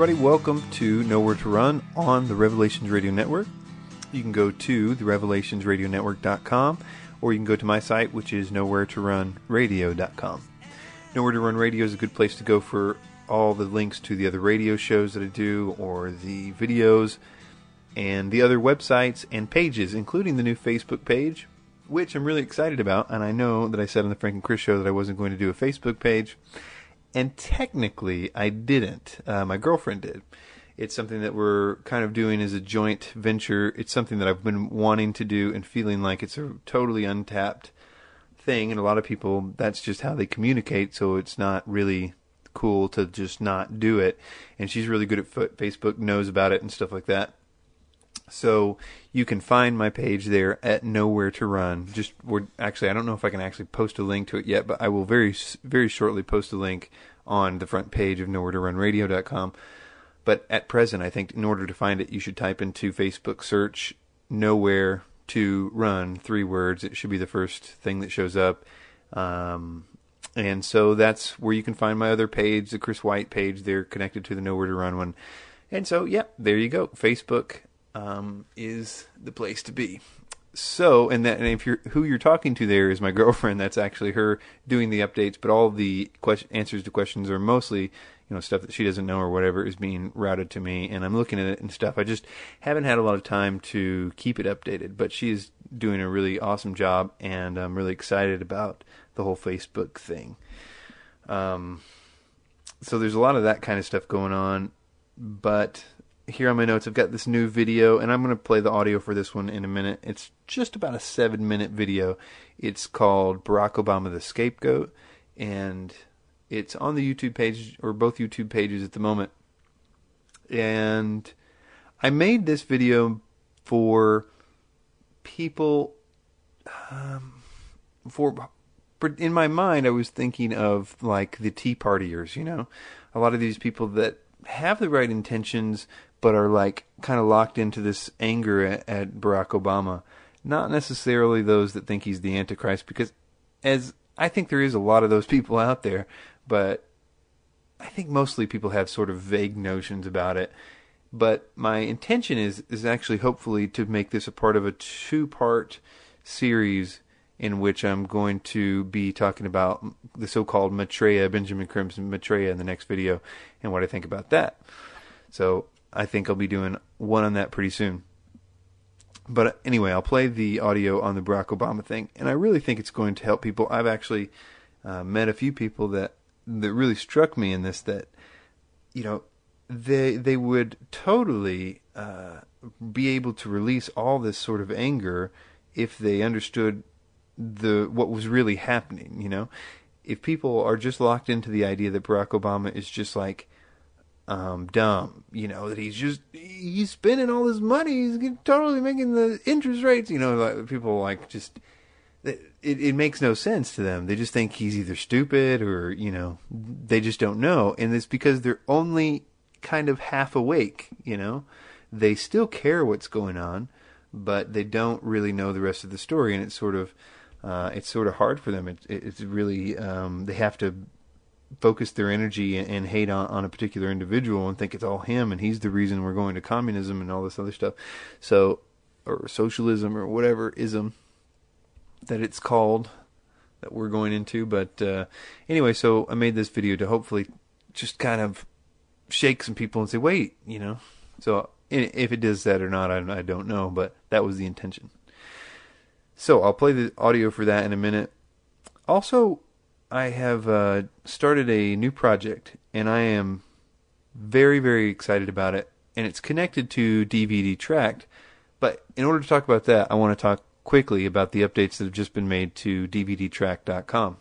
Everybody, welcome to Nowhere to Run on the Revelations Radio Network. You can go to the revelationsradionetwork.com or you can go to my site, which is nowheretorunradio.com. Nowhere to Run Radio is a good place to go for all the links to the other radio shows that I do or the videos and the other websites and pages, including the new Facebook page, which I'm really excited about. And I know that I said on the Frank and Chris show that I wasn't going to do a Facebook page. And technically, I didn't. Uh, my girlfriend did. It's something that we're kind of doing as a joint venture. It's something that I've been wanting to do and feeling like it's a totally untapped thing. And a lot of people, that's just how they communicate. So it's not really cool to just not do it. And she's really good at foot. Facebook, knows about it and stuff like that. So you can find my page there at Nowhere to Run. Just we're actually I don't know if I can actually post a link to it yet, but I will very very shortly post a link on the front page of Nowhere to Run Radio.com. But at present, I think in order to find it, you should type into Facebook search Nowhere to Run three words. It should be the first thing that shows up. Um, and so that's where you can find my other page, the Chris White page. They're connected to the Nowhere to Run one. And so, yeah, there you go. Facebook um, is the place to be. So, and that, and if you're who you're talking to there is my girlfriend. That's actually her doing the updates, but all the question, answers to questions are mostly, you know, stuff that she doesn't know or whatever is being routed to me, and I'm looking at it and stuff. I just haven't had a lot of time to keep it updated, but she's doing a really awesome job, and I'm really excited about the whole Facebook thing. Um, so there's a lot of that kind of stuff going on, but here on my notes, I've got this new video, and I'm going to play the audio for this one in a minute. It's just about a seven minute video. It's called Barack Obama the Scapegoat, and it's on the YouTube page, or both YouTube pages at the moment. And I made this video for people, um, for, in my mind, I was thinking of like the Tea Partiers, you know? A lot of these people that have the right intentions, but are like kind of locked into this anger at, at Barack Obama. Not necessarily those that think he's the Antichrist, because as I think there is a lot of those people out there, but I think mostly people have sort of vague notions about it. But my intention is is actually hopefully to make this a part of a two part series in which I'm going to be talking about the so-called Maitreya, Benjamin Creme's Maitreya in the next video, and what I think about that. So I think I'll be doing one on that pretty soon. But anyway, I'll play the audio on the Barack Obama thing, and I really think it's going to help people. I've actually uh, met a few people that that really struck me in this that you know they they would totally uh, be able to release all this sort of anger if they understood the what was really happening. You know, if people are just locked into the idea that Barack Obama is just like um, dumb, you know, that he's just he's spending all his money, he's totally making the interest rates. You know, like people like just it, it makes no sense to them. They just think he's either stupid or you know they just don't know, and it's because they're only kind of half awake. You know, they still care what's going on, but they don't really know the rest of the story, and it's sort of uh, it's sort of hard for them. It, it, it's really um, they have to focus their energy and, and hate on, on a particular individual and think it's all him and he's the reason we're going to communism and all this other stuff. So, or socialism or whatever ism that it's called that we're going into. But uh, anyway, so I made this video to hopefully just kind of shake some people and say, wait, you know. So if it does that or not, I, I don't know, but that was the intention. So I'll play the audio for that in a minute. Also, I have uh, started a new project, and I am very, very excited about it. And it's connected to DVD Tract. But in order to talk about that, I want to talk quickly about the updates that have just been made to DVDTract.com.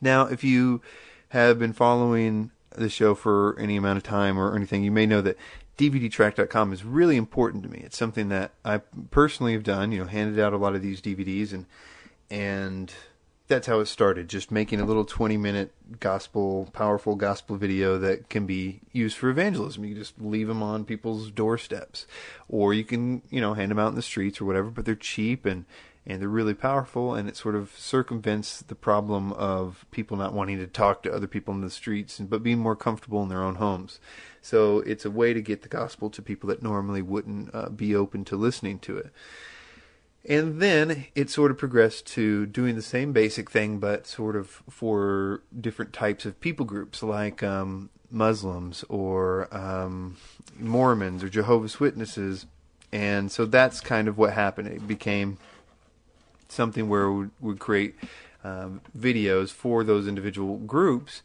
Now, if you have been following the show for any amount of time or anything, you may know that DVDtract.com is really important to me. It's something that I personally have done, you know, handed out a lot of these DVDs and and that's how it started, just making a little 20 minute gospel, powerful gospel video that can be used for evangelism. You just leave them on people's doorsteps. Or you can, you know, hand them out in the streets or whatever, but they're cheap and and they're really powerful and it sort of circumvents the problem of people not wanting to talk to other people in the streets but being more comfortable in their own homes. So it's a way to get the gospel to people that normally wouldn't uh, be open to listening to it and then it sort of progressed to doing the same basic thing, but sort of for different types of people groups, like um, Muslims or um, Mormons or Jehovah's Witnesses. And so that's kind of what happened. It became something where we would create um, videos for those individual groups.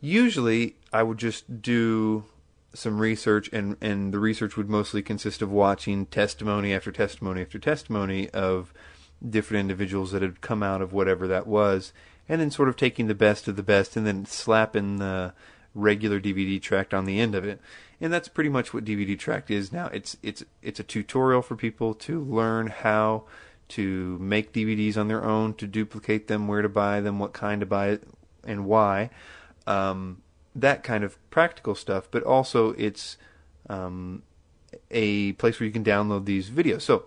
Usually, I would just do some research, and, and the research would mostly consist of watching testimony after testimony after testimony of different individuals that had come out of whatever that was, and then sort of taking the best of the best and then slapping the regular DVD tract on the end of it. And that's pretty much what DVD tract is now. It's it's it's a tutorial for people to learn how to make DVDs on their own, to duplicate them, where to buy them, what kind to buy and why. Um, that kind of practical stuff, but also it's um, a place where you can download these videos. So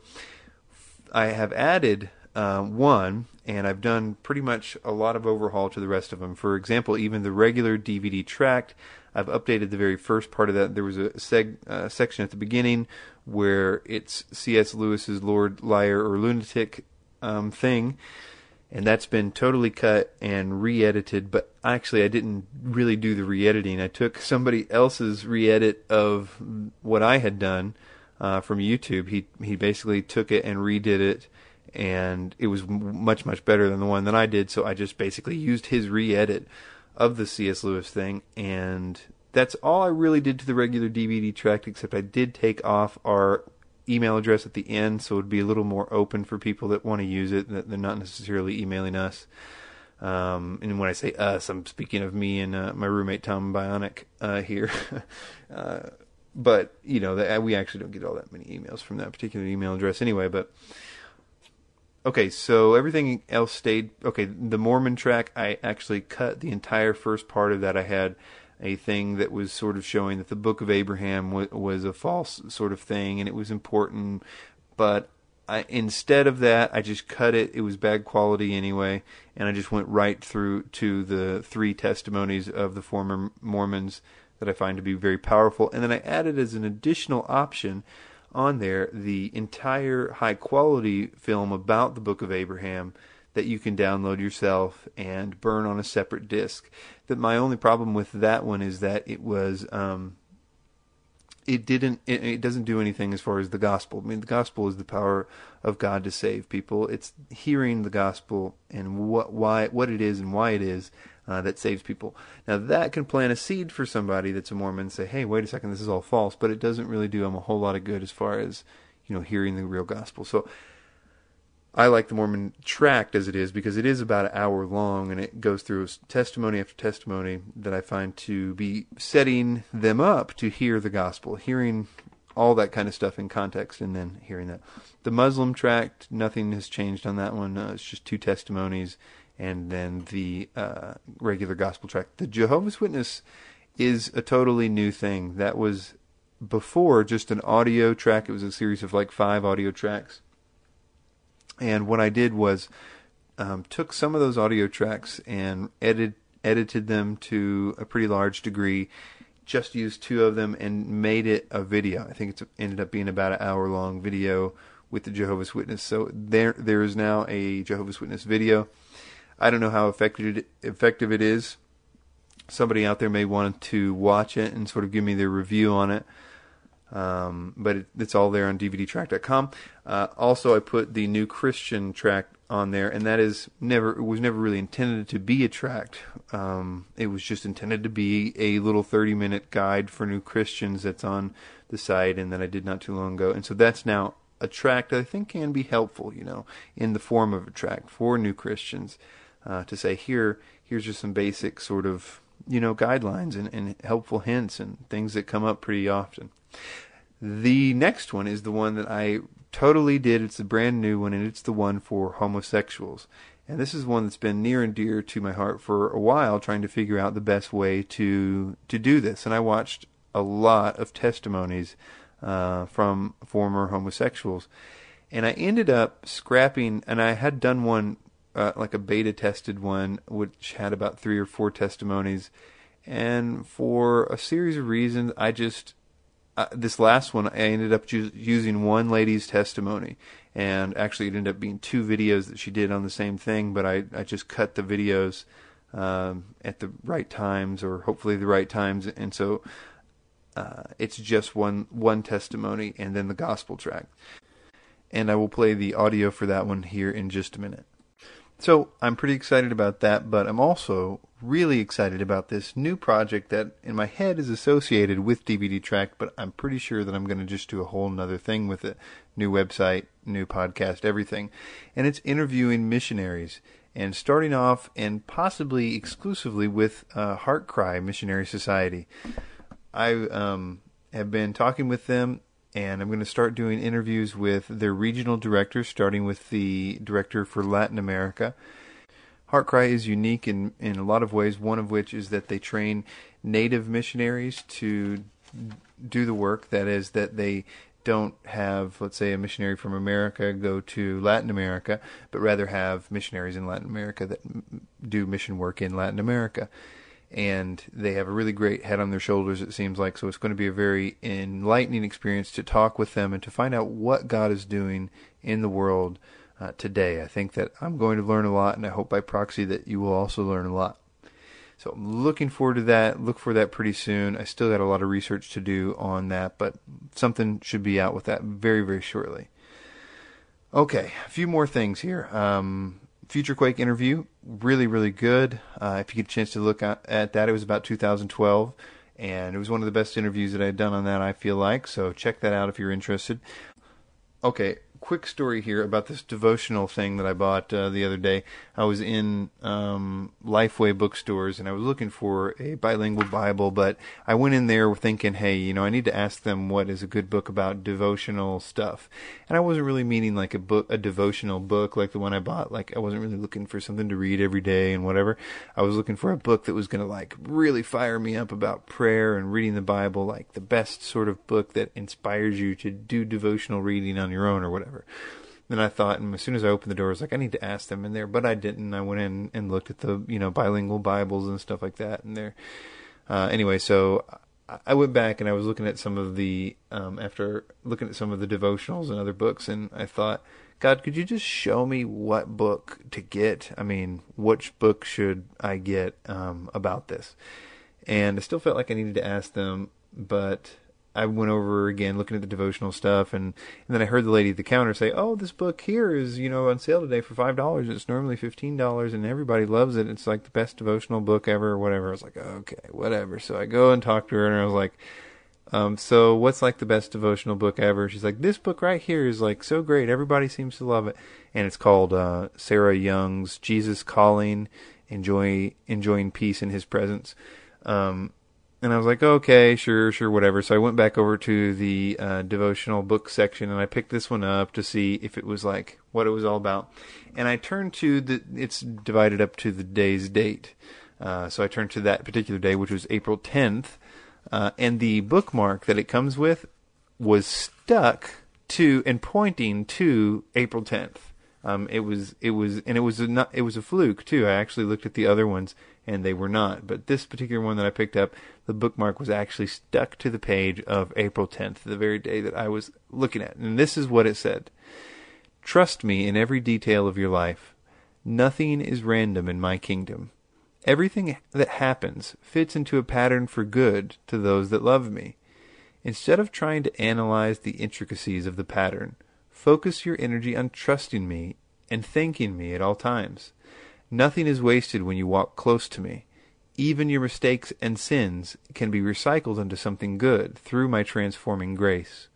I have added uh, one, and I've done pretty much a lot of overhaul to the rest of them. For example, even the regular DVD tract, I've updated the very first part of that. There was a seg- uh, section at the beginning where it's C.S. Lewis's Lord, Liar, or Lunatic um, thing and that's been totally cut and re-edited but actually i didn't really do the re-editing. I took somebody else's re-edit of what i had done uh, from youtube. He he basically took it and redid it and it was much much better than the one that i did. So i just basically used his re-edit of the cs lewis thing and that's all i really did to the regular dvd tract except i did take off our email address at the end, so it would be a little more open for people that want to use it. That they're not necessarily emailing us. Um, and when I say us, I'm speaking of me and uh, my roommate Tom Bionic uh, here. uh, but you know, the, we actually don't get all that many emails from that particular email address anyway. But okay, so everything else stayed. Okay, the Mormon track, I actually cut the entire first part of that. I had a thing that was sort of showing that the Book of Abraham w- was a false sort of thing, and it was important. But I, instead of that, I just cut it. It was bad quality anyway, and I just went right through to the three testimonies of the former Mormons that I find to be very powerful. And then I added as an additional option on there the entire high quality film about the Book of Abraham that you can download yourself and burn on a separate disk. That my only problem with that one is that it was um, it didn't it, it, doesn't do anything as far as the gospel. I mean, the gospel is the power of God to save people. It's hearing the gospel and what why what it is and why it is uh, that saves people. Now that can plant a seed for somebody that's a Mormon and say, "Hey, wait a second, this is all false," but it doesn't really do them a whole lot of good as far as you know hearing the real gospel. So I like the Mormon tract as it is because it is about an hour long and it goes through testimony after testimony that I find to be setting them up to hear the gospel, hearing all that kind of stuff in context and then hearing that. The Muslim tract, nothing has changed on that one. Uh, it's just two testimonies and then the uh, regular gospel tract. The Jehovah's Witness is a totally new thing. That was before just an audio track. It was a series of like five audio tracks and what I did was um, took some of those audio tracks and edit, edited them to a pretty large degree. Just used two of them and made it a video. I think it ended up being about an hour long video with the Jehovah's Witness. So there there is now a Jehovah's Witness video. I don't know how effective it, effective it is. Somebody out there may want to watch it and sort of give me their review on it. Um, but it, it's all there on dvdtract.com. Uh, also, I put the new Christian track on there, and that is never it was never really intended to be a track. Um, it was just intended to be a little 30 minute guide for new Christians that's on the site, and that I did not too long ago. And so that's now a track that I think can be helpful, you know, in the form of a track for new Christians uh, to say here here's just some basic sort of you know guidelines and, and helpful hints and things that come up pretty often. The next one is the one that I totally did. It's a brand new one, and it's the one for homosexuals. And this is one that's been near and dear to my heart for a while, trying to figure out the best way to to do this. And I watched a lot of testimonies uh, from former homosexuals, And I ended up scrapping, and I had done one, uh, like a beta tested one, which had about three or four testimonies. And for a series of reasons, I just, uh, this last one, I ended up ju- using one lady's testimony. And actually, it ended up being two videos that she did on the same thing, but I, I just cut the videos um, at the right times, or hopefully the right times. And so uh, it's just one one testimony and then the gospel track. And I will play the audio for that one here in just a minute. So I'm pretty excited about that, but I'm also really excited about this new project that in my head is associated with DVD Tract, but I'm pretty sure that I'm going to just do a whole nother thing with it. New website, new podcast, everything. And it's interviewing missionaries and starting off and possibly exclusively with uh, Heart Cry Missionary Society. I um, have been talking with them, and I'm going to start doing interviews with their regional directors, starting with the director for Latin America. HeartCry is unique in, in a lot of ways, one of which is that they train native missionaries to do the work. That is, that they don't have, let's say, a missionary from America go to Latin America, but rather have missionaries in Latin America that do mission work in Latin America and they have a really great head on their shoulders it seems like. So it's going to be a very enlightening experience to talk with them and to find out what god is doing in the world uh, today. I think that i'm going to learn a lot and i hope by proxy that you will also learn a lot. So i'm looking forward to that. Look for that pretty soon. I still got a lot of research to do on that but something should be out with that very very shortly. Okay a few more things here. Um, Future Quake interview, really, really good. Uh, if you get a chance to look at, at that, it was about 2012, and it was one of the best interviews that I had done on that, I feel like. So check that out if you're interested. Okay, quick story here about this devotional thing that I bought uh, the other day. I was in um, Lifeway bookstores and I was looking for a bilingual Bible, but I went in there thinking, hey, you know, I need to ask them what is a good book about devotional stuff. And I wasn't really meaning like a book, a devotional book like the one I bought. Like I wasn't really looking for something to read every day and whatever. I was looking for a book that was going to like really fire me up about prayer and reading the Bible, like the best sort of book that inspires you to do devotional reading on your own or whatever whatever. Then I thought, and as soon as I opened the door, I was like, I need to ask them in there, but I didn't. I went in and looked at the, you know, bilingual Bibles and stuff like that in there. Uh, anyway, so I went back and I was looking at some of the, um, after looking at some of the devotionals and other books, and I thought, God, could you just show me what book to get? I mean, which book should I get um, about this? And I still felt like I needed to ask them, but I went over again looking at the devotional stuff, and, and then I heard the lady at the counter say, "Oh, this book here is you know on sale today for five dollars. It's normally fifteen dollars, and everybody loves it. It's like the best devotional book ever, or whatever." I was like, "Okay, whatever." So I go and talk to her, and I was like, um, "So what's like the best devotional book ever?" She's like, "This book right here is like so great. Everybody seems to love it, and it's called uh, Sarah Young's Jesus Calling, Enjoy Enjoying Peace in His Presence." Um, and I was like, okay, sure, sure, whatever. So I went back over to the uh, devotional book section and I picked this one up to see if it was like what it was all about. And I turned to the, it's divided up to the day's date. Uh, so I turned to that particular day, which was April 10th. Uh, and the bookmark that it comes with was stuck to and pointing to April 10th. Um, it was, it was, and it was a, it was a fluke too. I actually looked at the other ones and they were not. But this particular one that I picked up, the bookmark was actually stuck to the page of April 10th, the very day that I was looking at. And this is what it said Trust me in every detail of your life. Nothing is random in my kingdom. Everything that happens fits into a pattern for good to those that love me. Instead of trying to analyze the intricacies of the pattern, focus your energy on trusting me and thanking me at all times. Nothing is wasted when you walk close to me. Even your mistakes and sins can be recycled into something good through my transforming grace.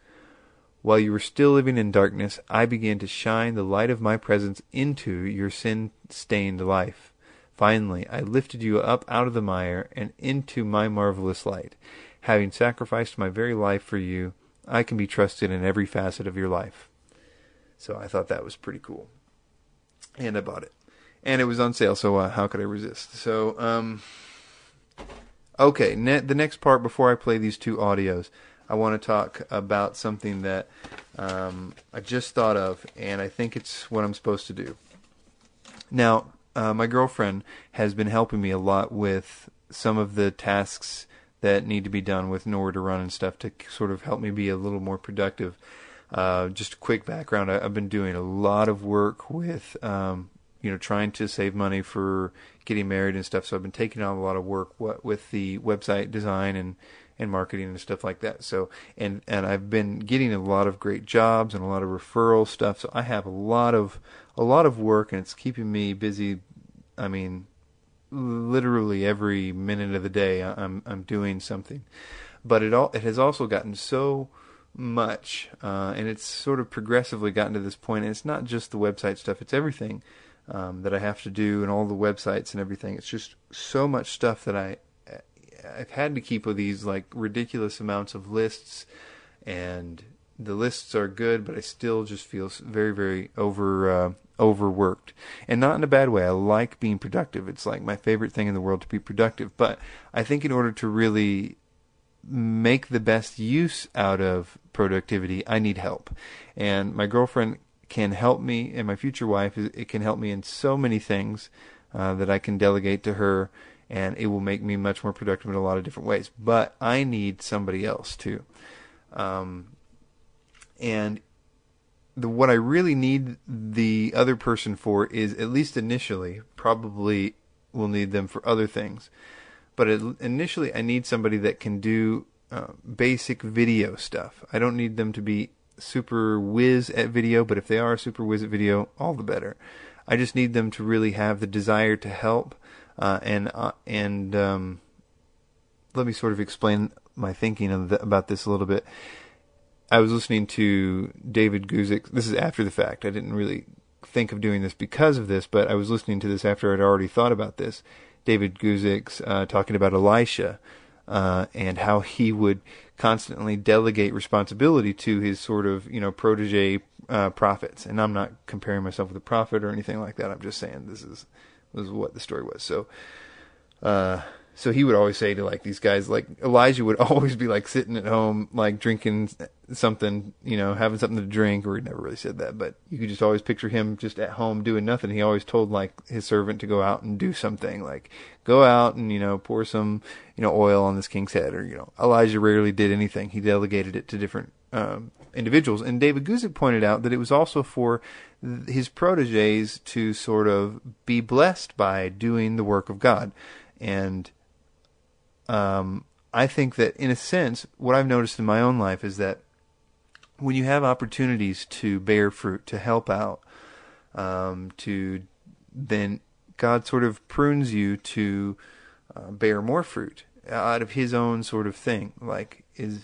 While you were still living in darkness, I began to shine the light of my presence into your sin stained life. Finally, I lifted you up out of the mire and into my marvelous light. Having sacrificed my very life for you, I can be trusted in every facet of your life. So I thought that was pretty cool. And I bought it and it was on sale. So uh, how could I resist? So um, okay, ne- the next part before I play these two audios, I want to talk about something that um, I just thought of, and I think it's what I'm supposed to do. Now, uh, my girlfriend has been helping me a lot with some of the tasks that need to be done with nowhere to run and stuff to sort of help me be a little more productive. Uh, just a quick background: I, have been doing a lot of work with, um, you know, trying to save money for getting married and stuff. So I've been taking on a lot of work with the website design and and marketing and stuff like that. So and and I've been getting a lot of great jobs and a lot of referral stuff. So I have a lot of a lot of work and it's keeping me busy. I mean, literally every minute of the day I'm I'm doing something. But it all it has also gotten so much, uh, and it's sort of progressively gotten to this point. And it's not just the website stuff; it's everything um, that I have to do, and all the websites and everything. It's just so much stuff that I I've had to keep with these like ridiculous amounts of lists, and the lists are good, but I still just feel very very over uh, overworked, and not in a bad way. I like being productive. It's like my favorite thing in the world to be productive. But I think in order to really make the best use out of productivity, I need help, and my girlfriend can help me, and my future wife it can help me in so many things uh, that I can delegate to her and it will make me much more productive in a lot of different ways. But I need somebody else too. Um, and the what I really need the other person for is at least initially probably will need them for other things. But it, initially, I need somebody that can do uh, basic video stuff. I don't need them to be super whiz at video, but if they are super whiz at video, all the better. I just need them to really have the desire to help uh, and uh, and um, let me sort of explain my thinking the, about this a little bit. I was listening to David Guzik. This is after the fact. I didn't really think of doing this because of this, but I was listening to this after I'd already thought about this. David Guzik's uh, talking about Elisha uh, and how he would constantly delegate responsibility to his sort of you know protege uh, prophets. And I'm not comparing myself with a prophet or anything like that. I'm just saying this is was what the story was. So, uh, so he would always say to like these guys, like Elijah would always be like sitting at home, like drinking something, you know, having something to drink, or he never really said that, but you could just always picture him just at home doing nothing. He always told like his servant to go out and do something, like go out and, you know, pour some, you know, oil on this king's head, or, you know, Elijah rarely did anything. He delegated it to different, um, individuals. And David Guzik pointed out that it was also for his proteges to sort of be blessed by doing the work of God. And um, I think that, in a sense, what I've noticed in my own life is that when you have opportunities to bear fruit, to help out, um, to then God sort of prunes you to uh, bear more fruit out of His own sort of thing. Like is,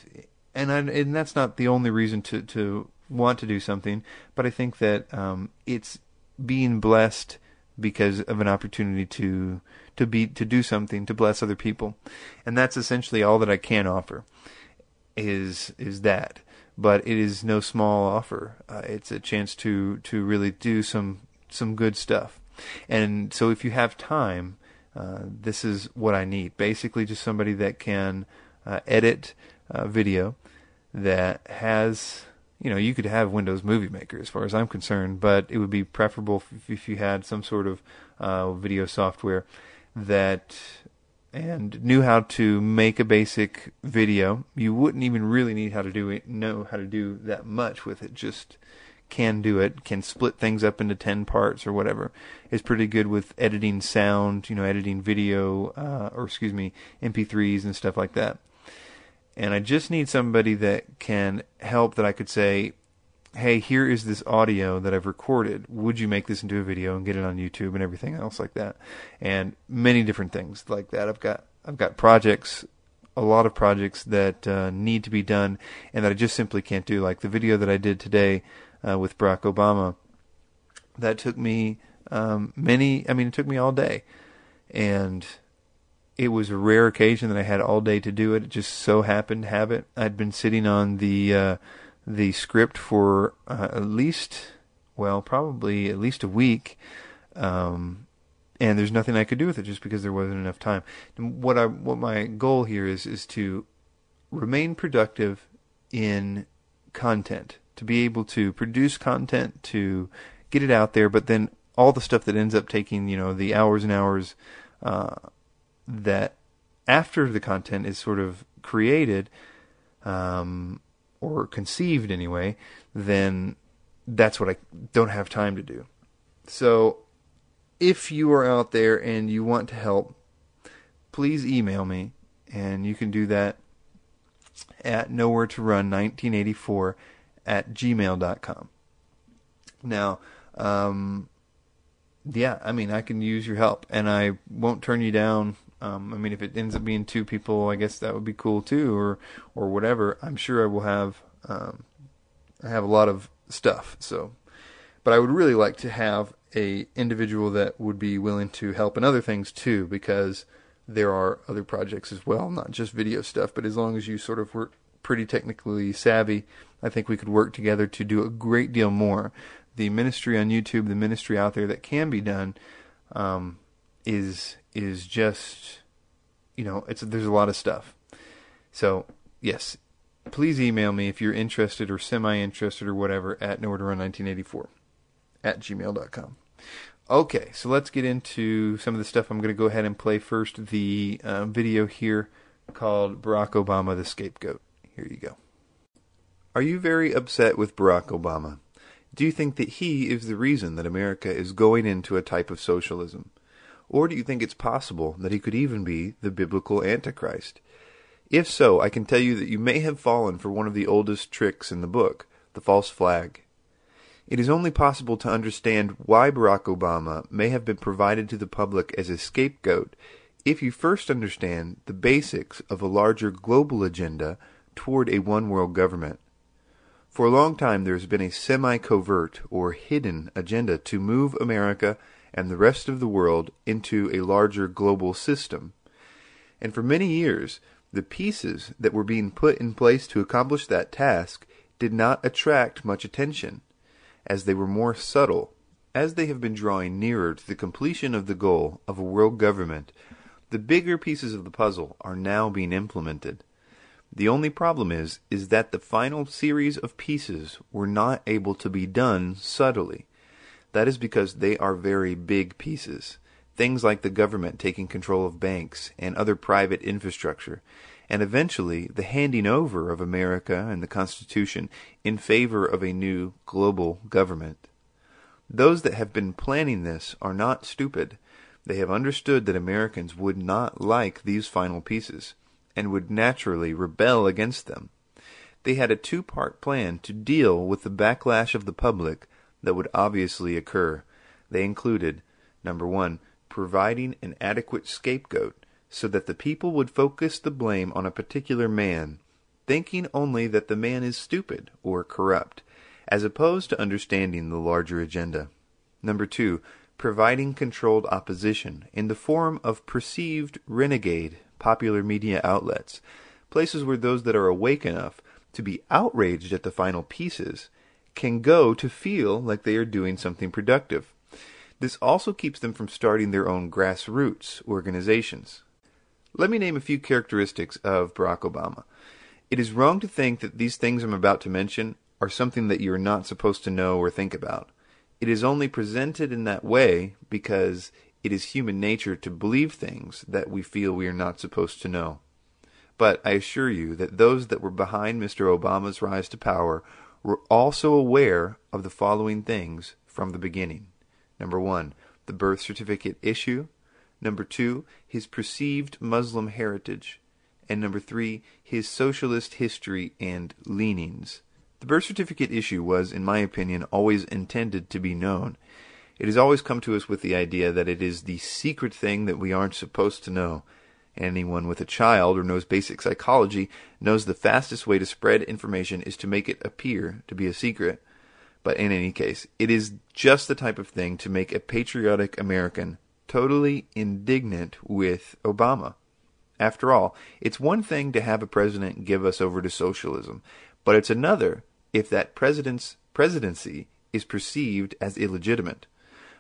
and I, and that's not the only reason to to want to do something, but I think that um, it's being blessed because of an opportunity to to be to do something to bless other people, and that's essentially all that I can offer. Is is that, but it is no small offer. Uh, it's a chance to to really do some some good stuff, and so if you have time, uh, this is what I need. Basically, just somebody that can uh, edit uh, video, that has you know, you could have Windows Movie Maker as far as I'm concerned, but it would be preferable if, if you had some sort of uh, video software that and knew how to make a basic video. You wouldn't even really need how to do it, know how to do that much with it. Just can do it, can split things up into 10 parts or whatever. Is pretty good with editing sound, you know, editing video, uh, or excuse me, MP3s and stuff like that and I just need somebody that can help that I could say, hey, here is this audio that I've recorded. Would you make this into a video and get it on YouTube and everything else like that? And many different things like that. I've got I've got projects, a lot of projects that uh, need to be done and that I just simply can't do. Like the video that I did today uh, with Barack Obama, that took me um, many. I mean, it took me all day, and it was a rare occasion that I had all day to do it. It just so happened to have it. I'd been sitting on the uh, the script for uh, at least, well, probably at least a week, um, and there's nothing I could do with it just because there wasn't enough time. And what I what my goal here is is to remain productive in content, to be able to produce content, to get it out there, but then all the stuff that ends up taking, you know, the hours and hours uh, that after the content is sort of created um, or conceived anyway, then that's what I don't have time to do. So if you are out there and you want to help, please email me, and you can do that at nowhere to run 1984 at gmail.com. Now, um, yeah, I mean, I can use your help, and I won't turn you down. Um, I mean, if it ends up being two people, I guess that would be cool too, or or whatever. I'm sure I will have. Um, I have a lot of stuff, so, but I would really like to have a individual that would be willing to help in other things too, because there are other projects as well, not just video stuff. But as long as you sort of work pretty technically savvy, I think we could work together to do a great deal more. The ministry on YouTube, the ministry out there that can be done, um, is is just you know it's there's a lot of stuff. So yes, please email me if you're interested or semi interested or whatever at nowhere to run 1984 at gmail.com. Okay, so let's get into some of the stuff. I'm going to go ahead and play first the uh, video here called Barack Obama the Scapegoat. Here you go. Are you very upset with Barack Obama? Do you think that he is the reason that America is going into a type of socialism? Or do you think it's possible that he could even be the biblical Antichrist? If so, I can tell you that you may have fallen for one of the oldest tricks in the book, the false flag. It is only possible to understand why Barack Obama may have been provided to the public as a scapegoat if you first understand the basics of a larger global agenda toward a one world government. For a long time, there has been a semi covert or hidden agenda to move America and the rest of the world into a larger global system. And for many years, the pieces that were being put in place to accomplish that task did not attract much attention as they were more subtle. As they have been drawing nearer to the completion of the goal of a world government, the bigger pieces of the puzzle are now being implemented. The only problem is is that the final series of pieces were not able to be done subtly. That is because they are very big pieces. Things like the government taking control of banks and other private infrastructure, and eventually the handing over of America and the Constitution in favor of a new global government. Those that have been planning this are not stupid. They have understood that Americans would not like these final pieces and would naturally rebel against them. They had a two part plan to deal with the backlash of the public that would obviously occur. They included number one, providing an adequate scapegoat so that the people would focus the blame on a particular man, thinking only that the man is stupid or corrupt, as opposed to understanding the larger agenda. Number two, providing controlled opposition in the form of perceived renegade popular media outlets, places where those that are awake enough to be outraged at the final pieces can go to feel like they are doing something productive. This also keeps them from starting their own grassroots organizations. Let me name a few characteristics of Barack Obama. It is wrong to think that these things I'm about to mention are something that you are not supposed to know or think about. It is only presented in that way because it is human nature to believe things that we feel we are not supposed to know. But I assure you that those that were behind Mr. Obama's rise to power were also aware of the following things from the beginning. Number one, the birth certificate issue. Number two, his perceived Muslim heritage. And number three, his socialist history and leanings. The birth certificate issue was, in my opinion, always intended to be known. It has always come to us with the idea that it is the secret thing that we aren't supposed to know. Anyone with a child or knows basic psychology knows the fastest way to spread information is to make it appear to be a secret. But in any case, it is just the type of thing to make a patriotic American totally indignant with Obama. After all, it's one thing to have a president give us over to socialism, but it's another if that president's presidency is perceived as illegitimate.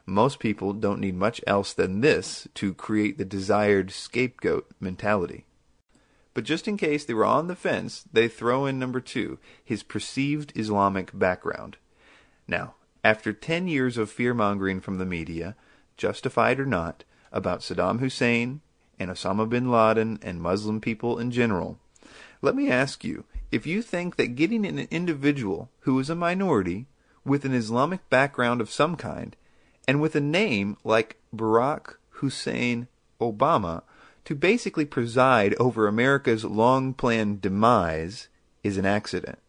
Most people don't need much else than this to create the desired scapegoat mentality. But just in case they were on the fence, they throw in number two, his perceived Islamic background. Now, after 10 years of fear mongering from the media, justified or not, about Saddam Hussein and Osama bin Laden and Muslim people in general, let me ask you if you think that getting an individual who is a minority with an Islamic background of some kind and with a name like Barack Hussein Obama to basically preside over America's long planned demise is an accident?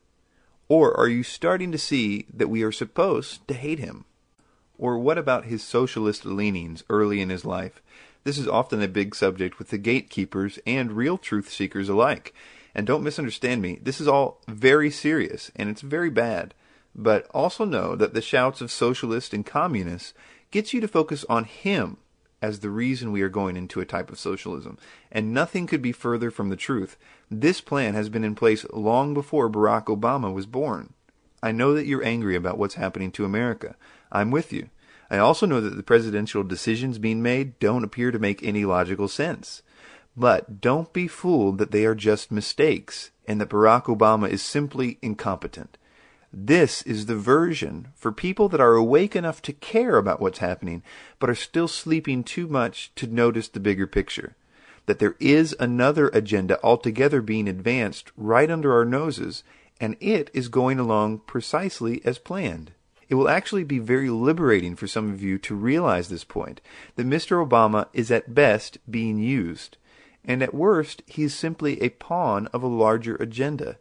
Or are you starting to see that we are supposed to hate him? Or what about his socialist leanings early in his life? This is often a big subject with the gatekeepers and real truth seekers alike. And don't misunderstand me, this is all very serious and it's very bad. But also know that the shouts of socialists and communists gets you to focus on him as the reason we are going into a type of socialism. And nothing could be further from the truth. This plan has been in place long before Barack Obama was born. I know that you're angry about what's happening to America. I'm with you. I also know that the presidential decisions being made don't appear to make any logical sense. But don't be fooled that they are just mistakes and that Barack Obama is simply incompetent. This is the version for people that are awake enough to care about what's happening, but are still sleeping too much to notice the bigger picture. That there is another agenda altogether being advanced right under our noses, and it is going along precisely as planned. It will actually be very liberating for some of you to realize this point that Mr. Obama is at best being used, and at worst he is simply a pawn of a larger agenda.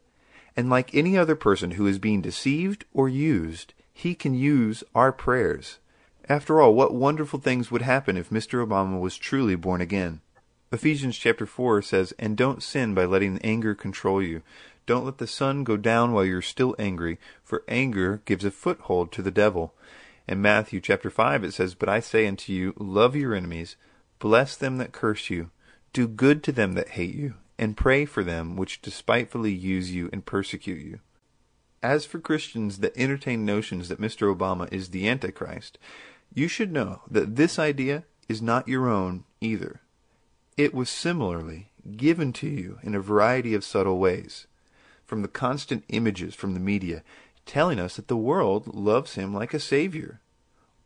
And like any other person who is being deceived or used, he can use our prayers. After all, what wonderful things would happen if Mr. Obama was truly born again? Ephesians chapter 4 says, And don't sin by letting anger control you. Don't let the sun go down while you're still angry, for anger gives a foothold to the devil. In Matthew chapter 5 it says, But I say unto you, love your enemies, bless them that curse you, do good to them that hate you, and pray for them which despitefully use you and persecute you. As for Christians that entertain notions that Mr. Obama is the Antichrist, you should know that this idea is not your own either. It was similarly given to you in a variety of subtle ways, from the constant images from the media telling us that the world loves him like a savior,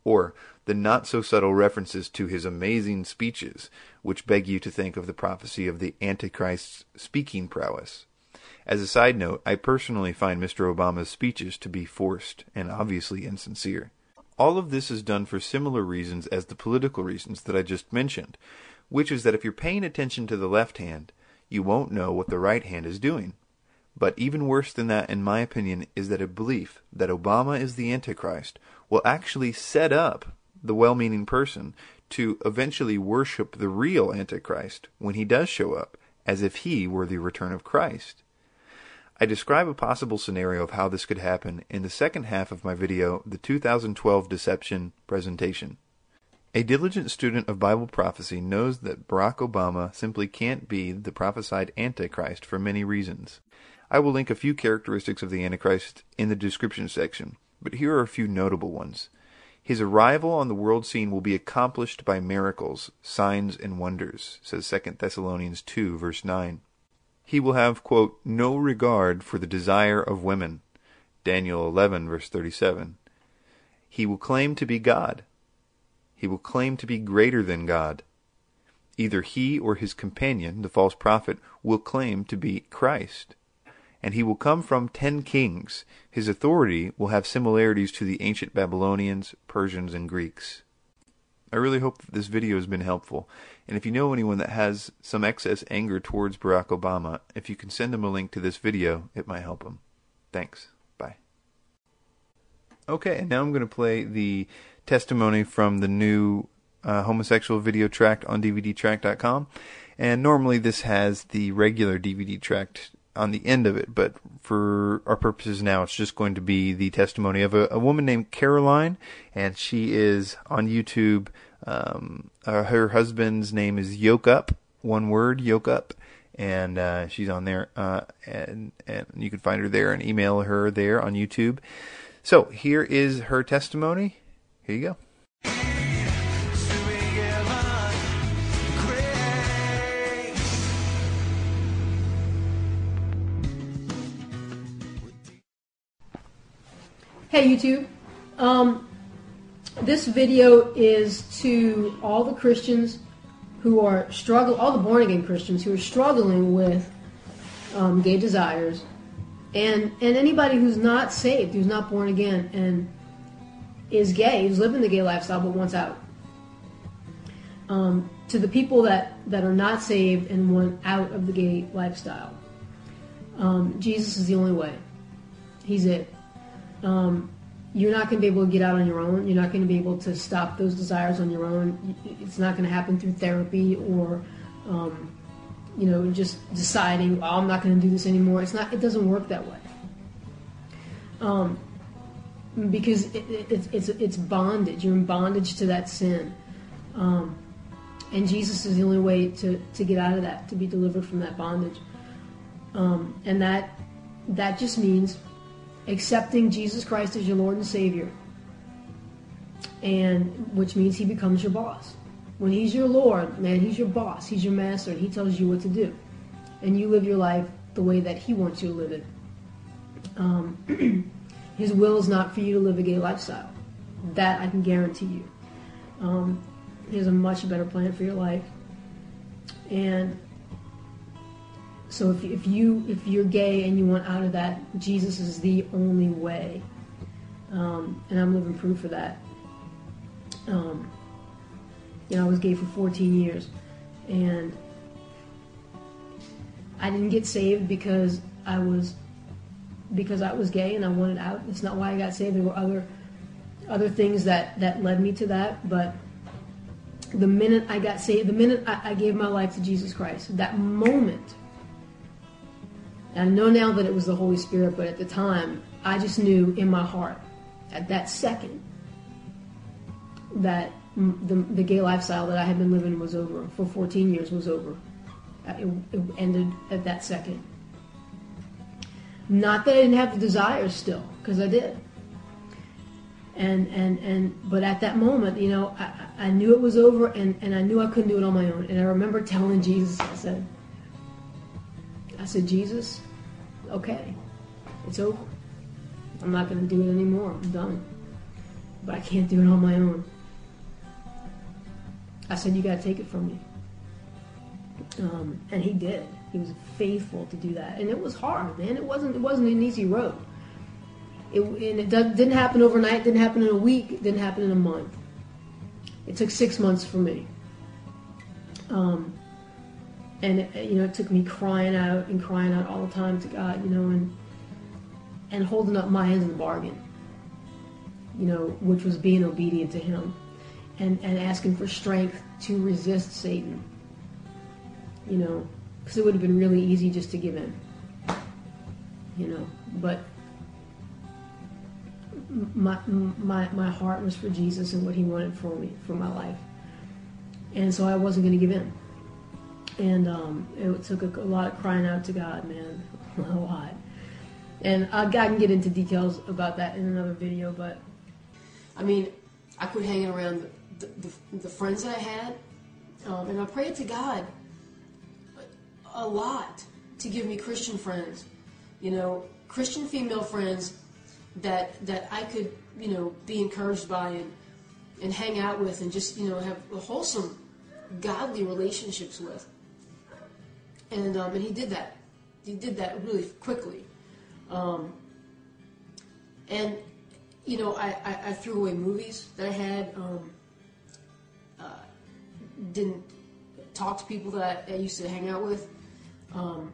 or the not so subtle references to his amazing speeches, which beg you to think of the prophecy of the Antichrist's speaking prowess. As a side note, I personally find Mr. Obama's speeches to be forced and obviously insincere. All of this is done for similar reasons as the political reasons that I just mentioned, which is that if you're paying attention to the left hand, you won't know what the right hand is doing. But even worse than that, in my opinion, is that a belief that Obama is the Antichrist will actually set up the well meaning person to eventually worship the real Antichrist when he does show up, as if he were the return of Christ. I describe a possible scenario of how this could happen in the second half of my video, the 2012 Deception presentation. A diligent student of Bible prophecy knows that Barack Obama simply can't be the prophesied Antichrist for many reasons. I will link a few characteristics of the Antichrist in the description section, but here are a few notable ones. His arrival on the world scene will be accomplished by miracles, signs, and wonders, says 2 Thessalonians 2, verse 9. He will have, quote, no regard for the desire of women, Daniel 11, verse 37. He will claim to be God. He will claim to be greater than God. Either he or his companion, the false prophet, will claim to be Christ and he will come from ten kings. His authority will have similarities to the ancient Babylonians, Persians, and Greeks. I really hope that this video has been helpful, and if you know anyone that has some excess anger towards Barack Obama, if you can send them a link to this video, it might help them. Thanks. Bye. Okay, and now I'm going to play the testimony from the new uh, homosexual video tract on DVDtract.com. And normally this has the regular DVD tract on the end of it, but for our purposes now, it's just going to be the testimony of a, a woman named Caroline, and she is on YouTube. Um, uh, her husband's name is Yokeup, one word, Yokeup, and uh, she's on there, uh, and and you can find her there and email her there on YouTube. So here is her testimony. Here you go. Hey YouTube, um, this video is to all the Christians who are struggle, all the born again Christians who are struggling with um, gay desires, and and anybody who's not saved, who's not born again, and is gay, who's living the gay lifestyle but wants out. Um, to the people that that are not saved and want out of the gay lifestyle, um, Jesus is the only way. He's it. Um, you're not going to be able to get out on your own. You're not going to be able to stop those desires on your own. It's not going to happen through therapy or, um, you know, just deciding, oh, I'm not going to do this anymore. It's not. It doesn't work that way. Um, because it, it, it's, it's bondage. You're in bondage to that sin, um, and Jesus is the only way to to get out of that, to be delivered from that bondage. Um, and that that just means accepting Jesus Christ as your Lord and Savior, and which means He becomes your boss. When He's your Lord, man, He's your boss. He's your master, and He tells you what to do, and you live your life the way that He wants you to live it. Um, his will is not for you to live a gay lifestyle. That I can guarantee you. Um, he has a much better plan for your life, and so if, if you if you're gay and you want out of that, Jesus is the only way, um, and I'm living proof of that. Um, you know, I was gay for 14 years, and I didn't get saved because I was because I was gay and I wanted out. That's not why I got saved. There were other other things that that led me to that, but the minute I got saved, the minute I, I gave my life to Jesus Christ, that moment I know now that it was the Holy Spirit, but at the time, I just knew in my heart, at that second, that the, the gay lifestyle that I had been living was over for 14 years was over. Uh, it, it ended at that second. Not that I didn't have the desires still, because I did. And and and but at that moment, you know, I, I knew it was over, and and I knew I couldn't do it on my own. And I remember telling Jesus, I said, I said, Jesus, okay, it's over. I'm not going to do it anymore. I'm done. But I can't do it on my own. I said, you got to take it from me. Um, and he did. He was faithful to do that, and it was hard, man. It wasn't. It wasn't an easy road. It, and it didn't happen overnight. Didn't happen in a week. It didn't happen in a month. It took six months for me. Um, and it, you know it took me crying out and crying out all the time to God, you know, and and holding up my hands in the bargain, you know, which was being obedient to Him, and and asking for strength to resist Satan, you know, because it would have been really easy just to give in, you know, but my my my heart was for Jesus and what He wanted for me for my life, and so I wasn't going to give in and um, it took a, a, lot of crying out to God, man, a lot. And I, I can get into details about that in another video, but I mean, I quit hanging around the, the, the friends that I had, um, and I prayed to God a lot to give me Christian friends, you know, Christian female friends that that I could, you know, be encouraged by and and hang out with and just, you know, have wholesome, godly relationships with and um, and he did that. He did that really quickly. Um, and you know, I, I, I, threw away movies that I had. Um, uh, didn't talk to people that I, I used to hang out with. Um,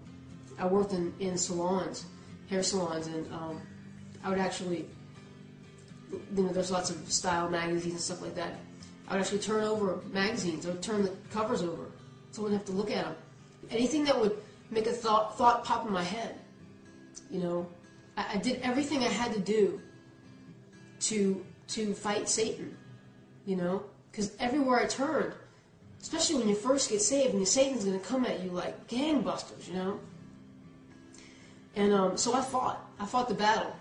I worked in, in salons, hair salons, and um, I would actually, you know, there's lots of style magazines and stuff like that. I would actually turn over magazines. I would turn the covers over, so I wouldn't have to look at them anything that would make a thought thought pop in my head. You know, I, I did everything I had to do to to fight Satan. You know, because everywhere I turned, especially when you first get saved, and Satan's going to come at you like gangbusters. You know. And um, so I fought. I fought the battle.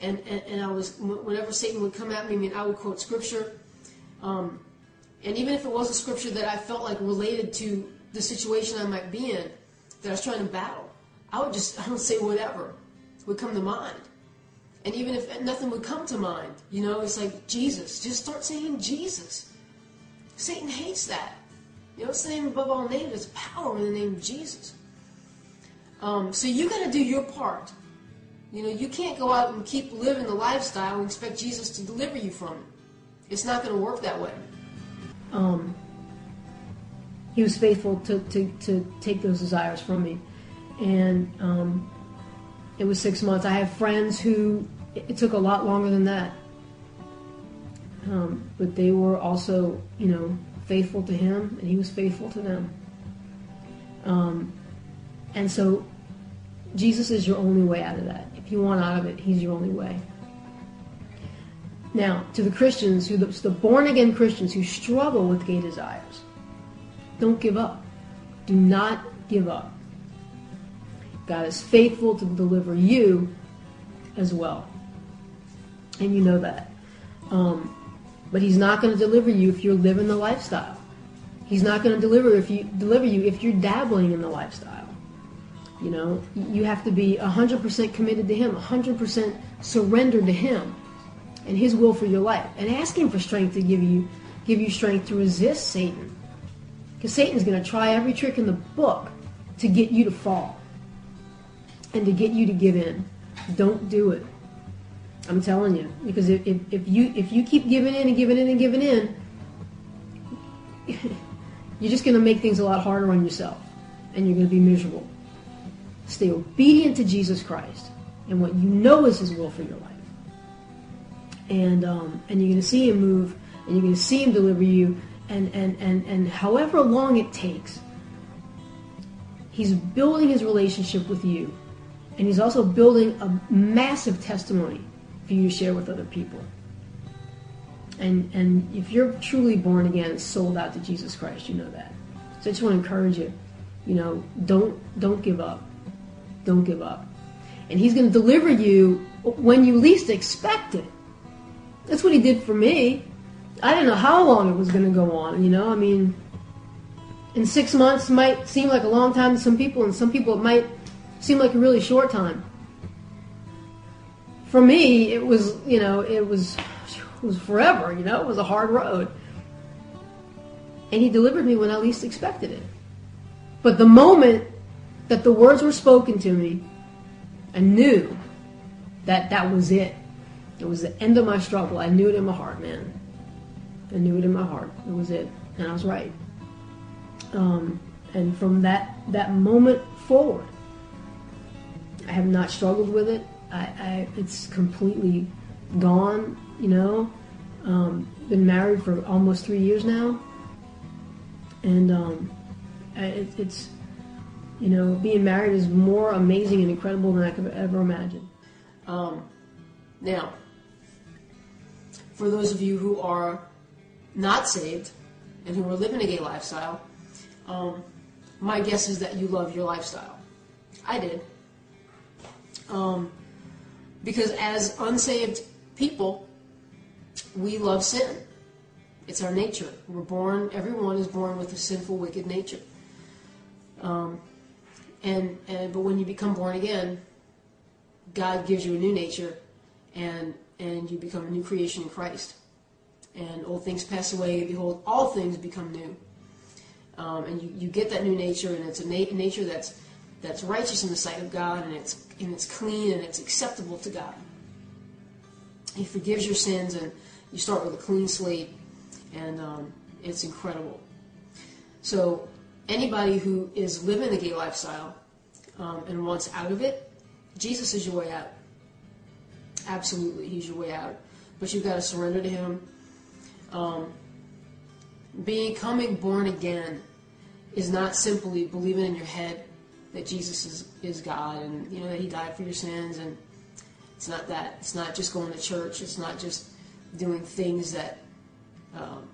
And, and, and, I was, whenever Satan would come at me, I mean, I would quote scripture. Um, and even if it was a scripture that I felt like related to the situation I might be in that I was trying to battle, I would just I would say whatever would come to mind. And even if nothing would come to mind, you know, it's like Jesus. Just start saying Jesus. Satan hates that. You know, it's the name above all names. There's power in the name of Jesus. Um, so you got to do your part. You know, you can't go out and keep living the lifestyle and expect Jesus to deliver you from it. It's not going to work that way. Um, he was faithful to, to, to take those desires from me. And um, it was six months. I have friends who it took a lot longer than that. Um, but they were also, you know, faithful to him, and he was faithful to them. Um, and so, Jesus is your only way out of that. If you want out of it, he's your only way. Now, to the Christians, who the, the born again Christians who struggle with gay desires, don't give up. Do not give up. God is faithful to deliver you as well. And you know that. Um, but he's not going to deliver you if you're living the lifestyle. He's not going to deliver if you deliver you if you're dabbling in the lifestyle. You know, you have to be 100% committed to him, 100% surrendered to him and his will for your life and ask him for strength to give you give you strength to resist Satan. Cuz Satan's going to try every trick in the book to get you to fall and to get you to give in. Don't do it. I'm telling you, because if, if, if you if you keep giving in and giving in and giving in, you're just going to make things a lot harder on yourself, and you're going to be miserable. Stay obedient to Jesus Christ and what you know is His will for your life, and um, and you're going to see Him move, and you're going to see Him deliver you, and and and and however long it takes, He's building His relationship with you, and He's also building a massive testimony for you to share with other people. And and if you're truly born again, sold out to Jesus Christ, you know that. So I just want to encourage you, you know, don't don't give up. Don't give up. And he's going to deliver you when you least expect it. That's what he did for me. I didn't know how long it was going to go on, you know? I mean, in 6 months might seem like a long time to some people and some people it might seem like a really short time for me, it was, you know, it was, it was forever, you know, it was a hard road. And he delivered me when I least expected it. But the moment that the words were spoken to me, I knew that that was it. It was the end of my struggle. I knew it in my heart, man. I knew it in my heart. It was it. And I was right. Um, and from that, that moment forward, I have not struggled with it. I, I it's completely gone. You know, um, been married for almost three years now, and um, it, it's you know being married is more amazing and incredible than I could ever imagine. Um, now, for those of you who are not saved and who are living a gay lifestyle, um, my guess is that you love your lifestyle. I did. Um, because as unsaved people, we love sin. It's our nature. We're born, everyone is born with a sinful, wicked nature. Um, and, and but when you become born again, God gives you a new nature, and and you become a new creation in Christ. And old things pass away. Behold, all things become new. Um, and you, you get that new nature, and it's a na- nature that's that's righteous in the sight of God, and it's and it's clean and it's acceptable to God. He forgives your sins, and you start with a clean slate, and um, it's incredible. So, anybody who is living the gay lifestyle um, and wants out of it, Jesus is your way out. Absolutely, He's your way out. But you've got to surrender to Him. Um, becoming born again is not simply believing in your head that Jesus is, is God and you know that He died for your sins and it's not that it's not just going to church it's not just doing things that um,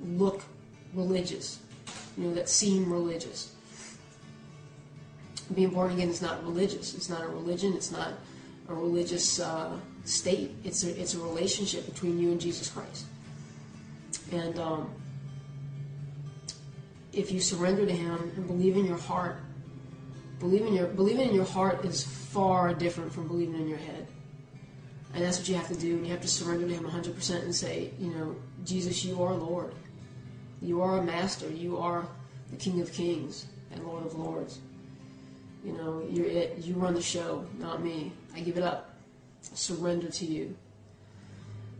look religious you know that seem religious. Being born again is not religious. It's not a religion. It's not a religious uh, state it's a, it's a relationship between you and Jesus Christ and um, if you surrender to Him and believe in your heart Believing in your believing in your heart is far different from believing in your head. And that's what you have to do. And you have to surrender to Him 100% and say, you know, Jesus, you are Lord. You are a master. You are the King of Kings and Lord of Lords. You know, you're it. You run the show, not me. I give it up. Surrender to you.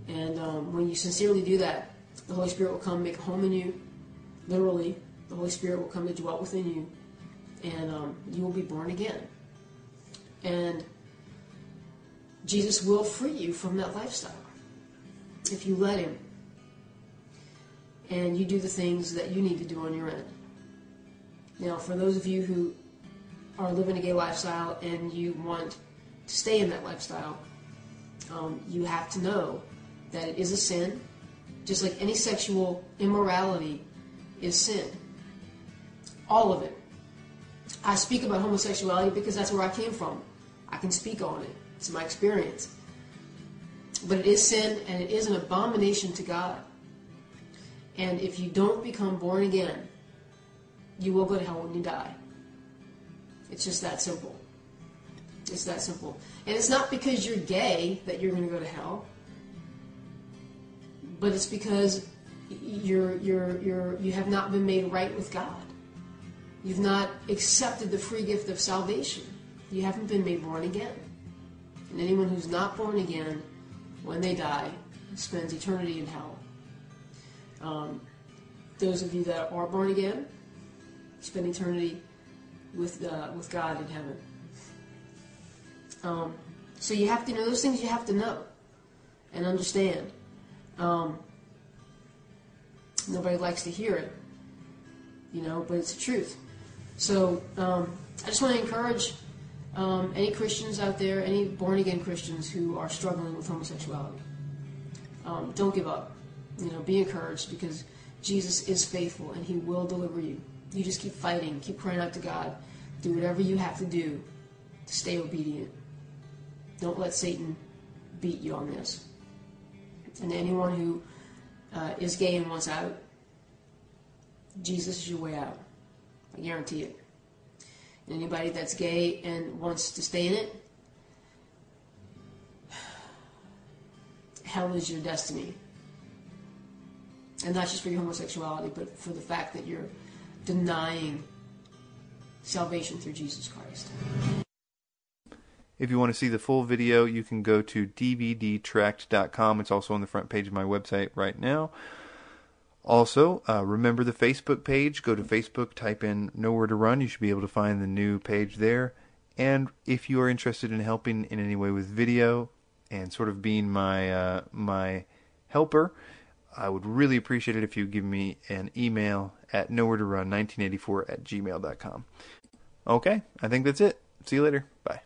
And um, when you sincerely do that, the Holy Spirit will come make a home in you. Literally, the Holy Spirit will come to dwell within you, and um, you will be born again. And Jesus will free you from that lifestyle if you let Him. And you do the things that you need to do on your end. Now, for those of you who are living a gay lifestyle and you want to stay in that lifestyle, um, you have to know that it is a sin, just like any sexual immorality is sin. All of it. I speak about homosexuality because that's where I came from. I can speak on it. It's my experience. But it is sin and it is an abomination to God. And if you don't become born again, you will go to hell when you die. It's just that simple. It's that simple. And it's not because you're gay that you're going to go to hell but it's because you're you're you're you have not been made right with God. You've not accepted the free gift of salvation. You haven't been made born again. And anyone who's not born again, when they die, spends eternity in hell. Um, those of you that are born again spend eternity with uh, with God in heaven. Um, so you have to know those things. You have to know and understand. Um, nobody likes to hear it, you know, but it's the truth. So um, I just want to encourage um, any Christians out there, any born again Christians who are struggling with homosexuality. Um, don't give up. You know, be encouraged because Jesus is faithful and He will deliver you. You just keep fighting, keep praying out to God, do whatever you have to do to stay obedient. Don't let Satan beat you on this. And anyone who uh, is gay and wants out, Jesus is your way out. I guarantee it. And anybody that's gay and wants to stay in it, hell is your destiny. And not just for your homosexuality, but for the fact that you're denying salvation through Jesus Christ. If you want to see the full video, you can go to dvdtract.com. It's also on the front page of my website right now. Also, uh, remember the Facebook page. Go to Facebook, type in Nowhere to Run. You should be able to find the new page there. And if you are interested in helping in any way with video and sort of being my uh, my helper, I would really appreciate it if you give me an email at nowhere to run 1984 at gmail.com. Okay, I think that's it. See you later. Bye.